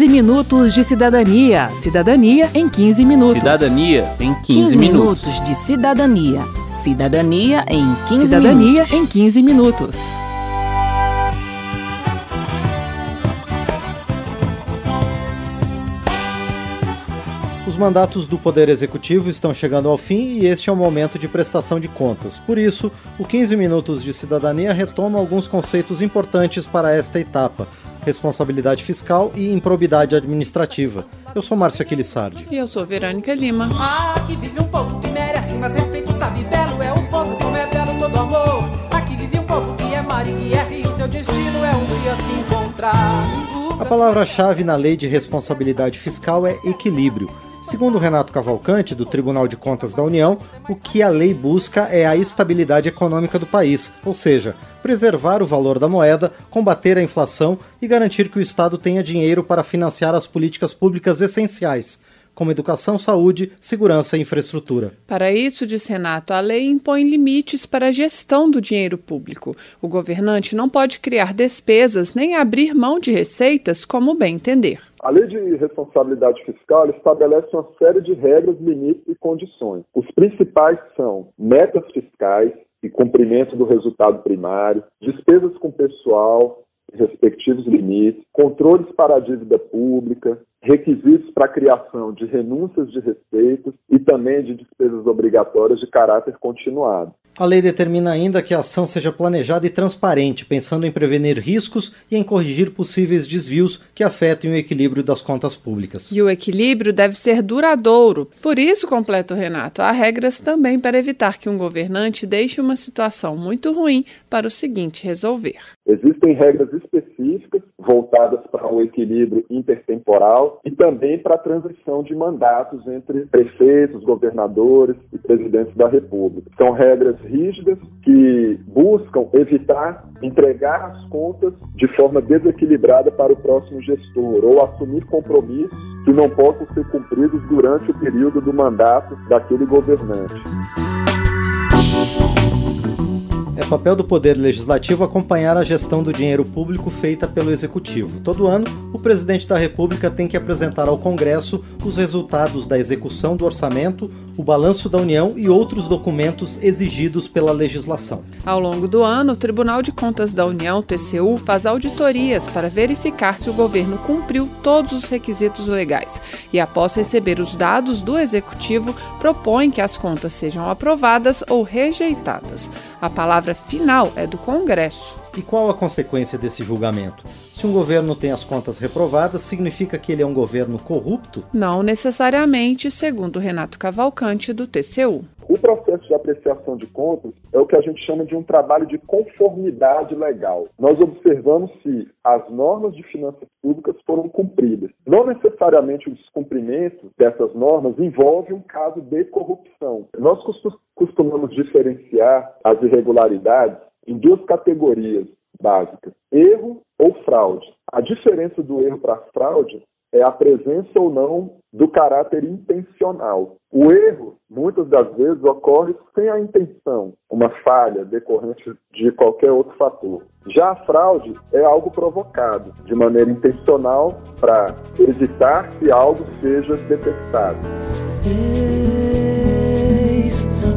15 minutos de cidadania. Cidadania em 15 minutos. Cidadania em 15, 15 minutos. minutos de cidadania. Cidadania em 15 Cidadania minutos. em 15 minutos. Os mandatos do Poder Executivo estão chegando ao fim e este é o momento de prestação de contas. Por isso, o 15 Minutos de Cidadania retoma alguns conceitos importantes para esta etapa: responsabilidade fiscal e improbidade administrativa. Eu sou Márcio Aquilissardi. E eu sou Verônica Lima. Aqui vive um povo que merece mais respeito, sabe belo é um povo como é belo todo amor. Aqui vive um povo que é mar e que é rio, seu destino é um dia se encontrar. A palavra-chave na lei de responsabilidade fiscal é equilíbrio. Segundo Renato Cavalcante, do Tribunal de Contas da União, o que a lei busca é a estabilidade econômica do país, ou seja, preservar o valor da moeda, combater a inflação e garantir que o Estado tenha dinheiro para financiar as políticas públicas essenciais, como educação, saúde, segurança e infraestrutura. Para isso, diz Renato, a lei impõe limites para a gestão do dinheiro público. O governante não pode criar despesas nem abrir mão de receitas como bem entender. A lei de responsabilidade fiscal estabelece uma série de regras, limites e condições. Os principais são metas fiscais e cumprimento do resultado primário, despesas com pessoal, respectivos limites, controles para a dívida pública, requisitos para a criação de renúncias de receitas e também de despesas obrigatórias de caráter continuado. A lei determina ainda que a ação seja planejada e transparente, pensando em prevenir riscos e em corrigir possíveis desvios que afetem o equilíbrio das contas públicas. E o equilíbrio deve ser duradouro. Por isso, completa o Renato, há regras também para evitar que um governante deixe uma situação muito ruim para o seguinte resolver. Existem regras específicas voltadas para o equilíbrio intertemporal e também para a transição de mandatos entre prefeitos, governadores e presidentes da República. São regras rígidas que buscam evitar entregar as contas de forma desequilibrada para o próximo gestor ou assumir compromissos que não possam ser cumpridos durante o período do mandato daquele governante. Papel do Poder Legislativo acompanhar a gestão do dinheiro público feita pelo Executivo. Todo ano, o presidente da República tem que apresentar ao Congresso os resultados da execução do orçamento, o balanço da União e outros documentos exigidos pela legislação. Ao longo do ano, o Tribunal de Contas da União, TCU, faz auditorias para verificar se o governo cumpriu todos os requisitos legais e, após receber os dados do Executivo, propõe que as contas sejam aprovadas ou rejeitadas. A palavra final é do Congresso. E qual a consequência desse julgamento? Se um governo tem as contas reprovadas, significa que ele é um governo corrupto? Não necessariamente, segundo Renato Cavalcante, do TCU. O processo de apreciação de contas é o que a gente chama de um trabalho de conformidade legal. Nós observamos se as normas de finanças públicas foram cumpridas. Não necessariamente o descumprimento dessas normas envolve um caso de corrupção. Nós costumamos diferenciar as irregularidades em duas categorias básicas: erro ou fraude. A diferença do erro para fraude é a presença ou não do caráter intencional. O erro, muitas das vezes, ocorre sem a intenção, uma falha decorrente de qualquer outro fator. Já a fraude é algo provocado de maneira intencional para evitar que algo seja detectado. Eis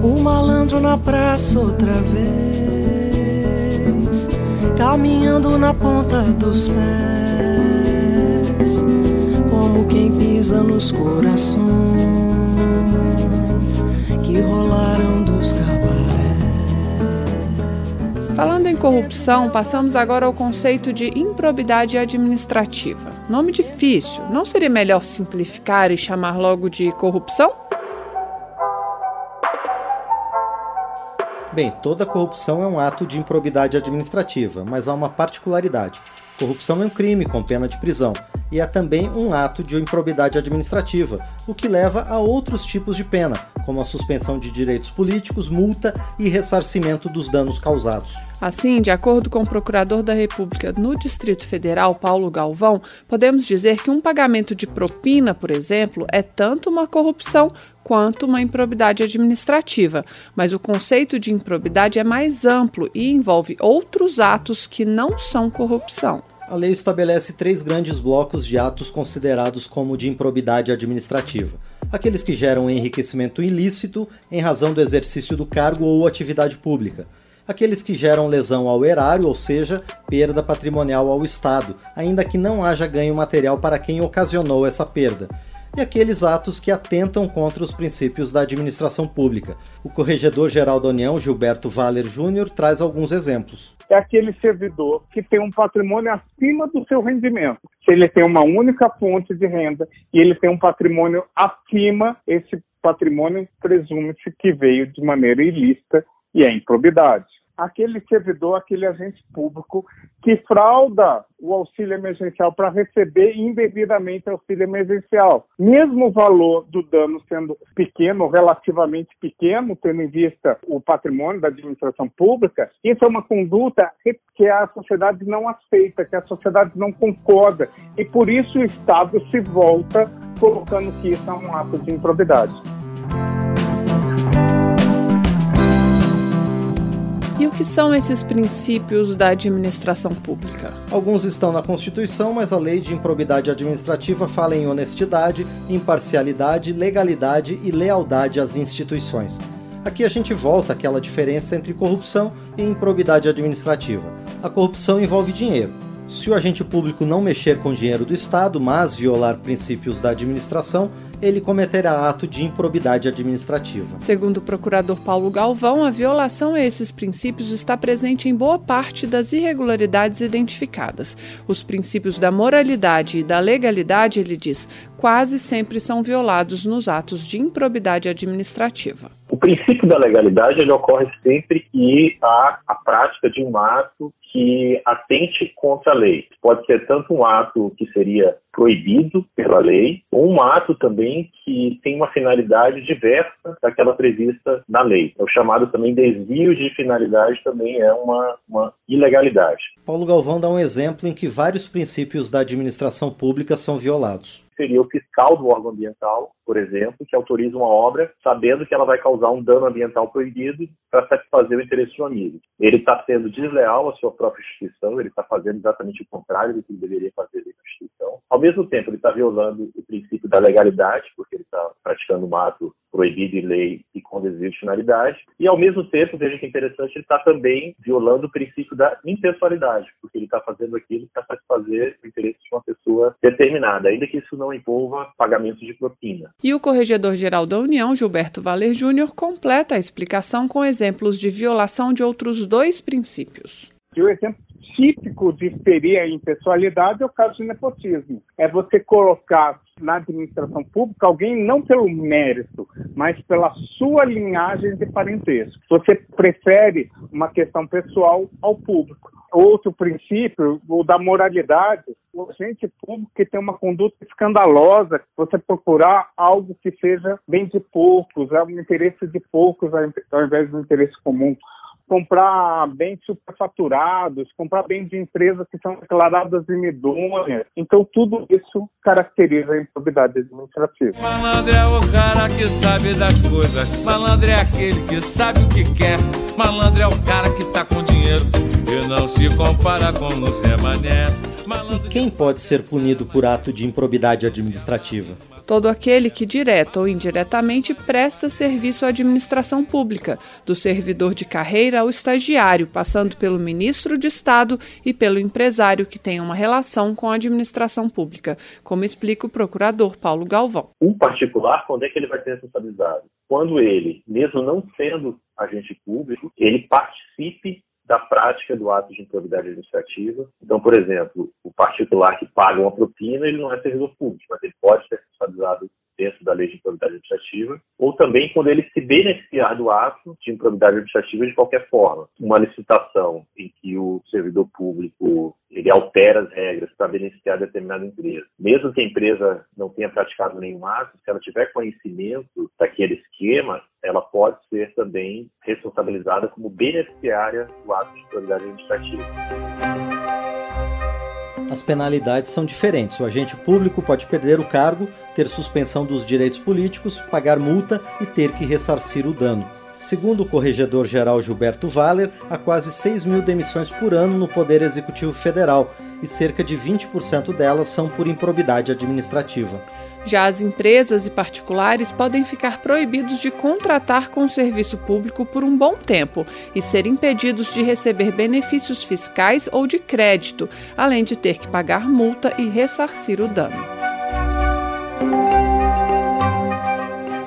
o malandro na praça outra vez, caminhando na ponta dos pés como quem pisa nos corações que rolaram dos cabarés. Falando em corrupção, passamos agora ao conceito de improbidade administrativa. Nome difícil, não seria melhor simplificar e chamar logo de corrupção? Bem, toda corrupção é um ato de improbidade administrativa, mas há uma particularidade. Corrupção é um crime com pena de prisão e é também um ato de improbidade administrativa, o que leva a outros tipos de pena, como a suspensão de direitos políticos, multa e ressarcimento dos danos causados. Assim, de acordo com o Procurador da República no Distrito Federal, Paulo Galvão, podemos dizer que um pagamento de propina, por exemplo, é tanto uma corrupção quanto uma improbidade administrativa, mas o conceito de improbidade é mais amplo e envolve outros atos que não são corrupção. A lei estabelece três grandes blocos de atos considerados como de improbidade administrativa. Aqueles que geram enriquecimento ilícito em razão do exercício do cargo ou atividade pública. Aqueles que geram lesão ao erário, ou seja, perda patrimonial ao Estado, ainda que não haja ganho material para quem ocasionou essa perda e aqueles atos que atentam contra os princípios da administração pública. O Corregedor-Geral da União, Gilberto Valer Júnior, traz alguns exemplos. É aquele servidor que tem um patrimônio acima do seu rendimento. Se ele tem uma única fonte de renda e ele tem um patrimônio acima, esse patrimônio presume-se que veio de maneira ilícita e é improbidade aquele servidor, aquele agente público que frauda o auxílio emergencial para receber indevidamente auxílio emergencial. Mesmo o valor do dano sendo pequeno, relativamente pequeno, tendo em vista o patrimônio da administração pública, isso é uma conduta que a sociedade não aceita, que a sociedade não concorda. E por isso o Estado se volta colocando que isso é um ato de improbidade. E o que são esses princípios da administração pública? Alguns estão na Constituição, mas a lei de improbidade administrativa fala em honestidade, imparcialidade, legalidade e lealdade às instituições. Aqui a gente volta àquela diferença entre corrupção e improbidade administrativa. A corrupção envolve dinheiro. Se o agente público não mexer com o dinheiro do Estado, mas violar princípios da administração, ele cometerá ato de improbidade administrativa. Segundo o procurador Paulo Galvão, a violação a esses princípios está presente em boa parte das irregularidades identificadas. Os princípios da moralidade e da legalidade, ele diz, quase sempre são violados nos atos de improbidade administrativa. O princípio da legalidade ele ocorre sempre que há a prática de um ato que atente contra a lei. Pode ser tanto um ato que seria proibido pela lei, ou um ato também que tem uma finalidade diversa daquela prevista na lei. É o chamado também desvio de finalidade também é uma, uma ilegalidade. Paulo Galvão dá um exemplo em que vários princípios da administração pública são violados seria o fiscal do órgão ambiental, por exemplo, que autoriza uma obra sabendo que ela vai causar um dano ambiental proibido para satisfazer o interesse do amigo. Ele está sendo desleal à sua própria instituição, ele está fazendo exatamente o contrário do que ele deveria fazer da instituição. Ao mesmo tempo, ele está violando o princípio da legalidade, porque ele está praticando um ato proibido em lei e com desvio de finalidade. E, ao mesmo tempo, veja que interessante, ele está também violando o princípio da impessoalidade, porque ele está fazendo aquilo para satisfazer o interesse de uma pessoa determinada, ainda que isso não envolva pagamento de propina. E o Corregedor-Geral da União, Gilberto Valer Júnior, completa a explicação com exemplos de violação de outros dois princípios. E o exemplo típico de ferir a impessoalidade é o caso de nepotismo. É você colocar na administração pública alguém não pelo mérito, mas pela sua linhagem de parentesco. Você prefere uma questão pessoal ao público. Outro princípio, o da moralidade, o agente público que tem uma conduta escandalosa, você procurar algo que seja bem de poucos, é um interesse de poucos ao invés do interesse comum comprar bens superfaturados, comprar bens de empresas que são declaradas imidôneas. Então, tudo isso caracteriza a improbidade administrativa. Malandro é o cara que sabe das coisas. Malandro é aquele que sabe o que quer. Malandro é o cara que está com dinheiro e não se compara com o Zé Mané. E quem pode ser punido por ato de improbidade administrativa? todo aquele que direta ou indiretamente presta serviço à administração pública, do servidor de carreira ao estagiário, passando pelo ministro de Estado e pelo empresário que tem uma relação com a administração pública, como explica o procurador Paulo Galvão. O particular, quando é que ele vai ser responsabilizado? Quando ele, mesmo não sendo agente público, ele participe da prática do ato de improbidade administrativa. Então, por exemplo, o particular que paga uma propina, ele não é servidor público, mas ele pode ser responsabilizado dentro da lei de improbidade administrativa, ou também quando ele se beneficiar do ato de improbidade administrativa de qualquer forma. Uma licitação em que o servidor público ele altera as regras para beneficiar determinada empresa. Mesmo que a empresa não tenha praticado nenhum ato, se ela tiver conhecimento daquele esquema, ela pode ser também responsabilizada como beneficiária do ato de improbidade administrativa. As penalidades são diferentes. O agente público pode perder o cargo, ter suspensão dos direitos políticos, pagar multa e ter que ressarcir o dano. Segundo o corregedor-geral Gilberto Valer, há quase 6 mil demissões por ano no Poder Executivo Federal e cerca de 20% delas são por improbidade administrativa. Já as empresas e particulares podem ficar proibidos de contratar com o serviço público por um bom tempo e ser impedidos de receber benefícios fiscais ou de crédito, além de ter que pagar multa e ressarcir o dano.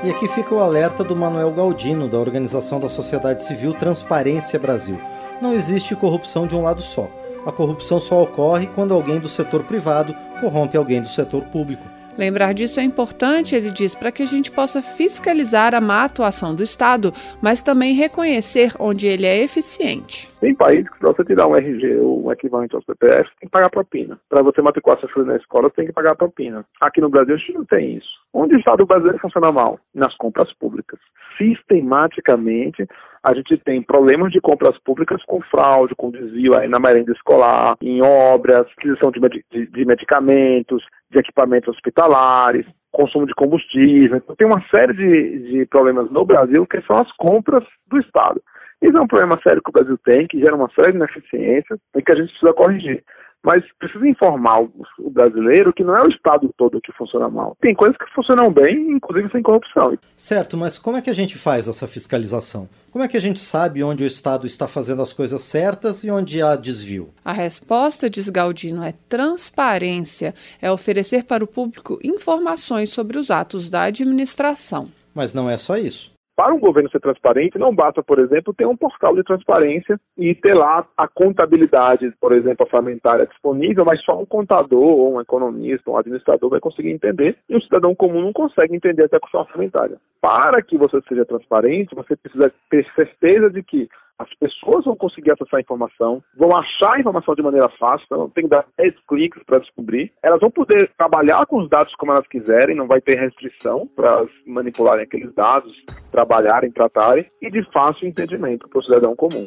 E aqui fica o alerta do Manuel Galdino, da Organização da Sociedade Civil Transparência Brasil. Não existe corrupção de um lado só. A corrupção só ocorre quando alguém do setor privado corrompe alguém do setor público. Lembrar disso é importante, ele diz, para que a gente possa fiscalizar a má atuação do Estado, mas também reconhecer onde ele é eficiente. Tem países que, para você tirar um RG ou um equivalente ao CPF, tem que pagar propina. Para você matricular seu filho na escola, tem que pagar propina. Aqui no Brasil, a gente não tem isso. Onde o Estado brasileiro funciona mal? Nas compras públicas. Sistematicamente, a gente tem problemas de compras públicas com fraude, com desvio aí na merenda escolar, em obras, aquisição de, de, medicamentos, de equipamentos hospitalares, consumo de combustível. Então, tem uma série de, de problemas no Brasil que são as compras do Estado. Isso é um problema sério que o Brasil tem, que gera uma série de ineficiências e que a gente precisa corrigir mas precisa informar o brasileiro que não é o Estado todo que funciona mal. Tem coisas que funcionam bem, inclusive sem corrupção. Certo, mas como é que a gente faz essa fiscalização? Como é que a gente sabe onde o Estado está fazendo as coisas certas e onde há desvio? A resposta, diz Galdino, é transparência. É oferecer para o público informações sobre os atos da administração. Mas não é só isso. Para um governo ser transparente, não basta, por exemplo, ter um portal de transparência e ter lá a contabilidade, por exemplo, orçamentária disponível, mas só um contador, ou um economista, um administrador vai conseguir entender, e o cidadão comum não consegue entender até a questão orçamentária. Para que você seja transparente, você precisa ter certeza de que as pessoas vão conseguir acessar a informação, vão achar a informação de maneira fácil, então tem que dar 10 cliques para descobrir. Elas vão poder trabalhar com os dados como elas quiserem, não vai ter restrição para manipularem aqueles dados, trabalharem, tratarem, e de fácil entendimento para o cidadão comum.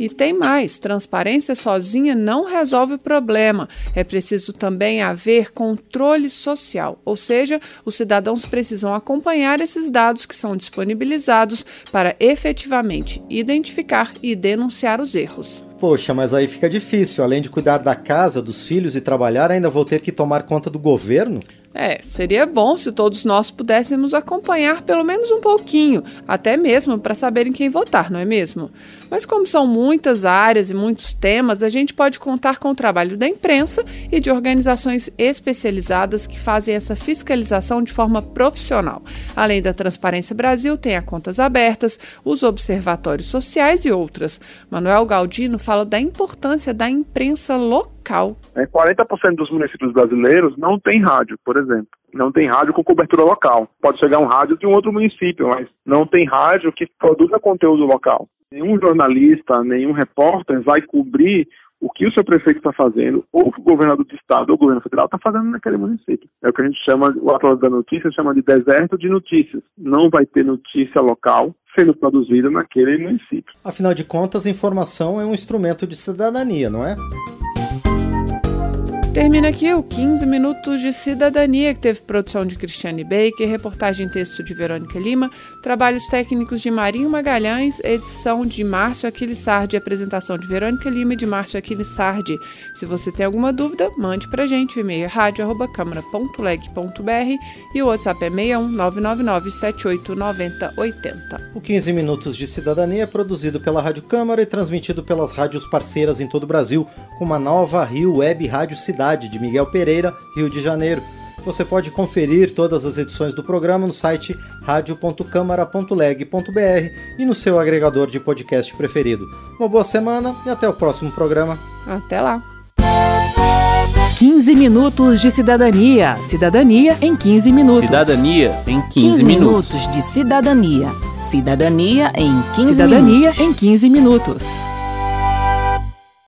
E tem mais: transparência sozinha não resolve o problema. É preciso também haver controle social, ou seja, os cidadãos precisam acompanhar esses dados que são disponibilizados para efetivamente identificar e denunciar os erros. Poxa, mas aí fica difícil. Além de cuidar da casa, dos filhos e trabalhar, ainda vou ter que tomar conta do governo? É, seria bom se todos nós pudéssemos acompanhar pelo menos um pouquinho, até mesmo para saber em quem votar, não é mesmo? Mas como são muitas áreas e muitos temas, a gente pode contar com o trabalho da imprensa e de organizações especializadas que fazem essa fiscalização de forma profissional. Além da Transparência Brasil, tem a Contas Abertas, os observatórios sociais e outras. Manuel Galdino fala da importância da imprensa local. É, 40% dos municípios brasileiros não tem rádio, por exemplo. Não tem rádio com cobertura local. Pode chegar um rádio de um outro município, mas não tem rádio que produza conteúdo local. Nenhum jornalista, nenhum repórter vai cobrir o que o seu prefeito está fazendo, ou o governador do estado ou o governo federal está fazendo naquele município. É o que a gente chama, o Atlas da Notícia chama de deserto de notícias. Não vai ter notícia local sendo produzida naquele município. Afinal de contas, informação é um instrumento de cidadania, não é? Termina aqui o 15 Minutos de Cidadania, que teve produção de Cristiane Baker, reportagem e texto de Verônica Lima, trabalhos técnicos de Marinho Magalhães, edição de Márcio Aquiles Sardi, apresentação de Verônica Lima e de Márcio Aquiles Sardi. Se você tem alguma dúvida, mande pra gente. O e-mail é rádio.câmara.leg.br e o WhatsApp é 61 999 78 90 80. O 15 Minutos de Cidadania é produzido pela Rádio Câmara e transmitido pelas rádios parceiras em todo o Brasil, com uma nova Rio Web Rádio Cidadania Cidade, de Miguel Pereira, Rio de Janeiro. Você pode conferir todas as edições do programa no site radio.câmara.leg.br e no seu agregador de podcast preferido. Uma boa semana e até o próximo programa. Até lá! 15 minutos de cidadania. Cidadania em 15 minutos. Cidadania em 15, 15 minutos de cidadania. Cidadania em 15 Cidadania minutos. em 15 minutos.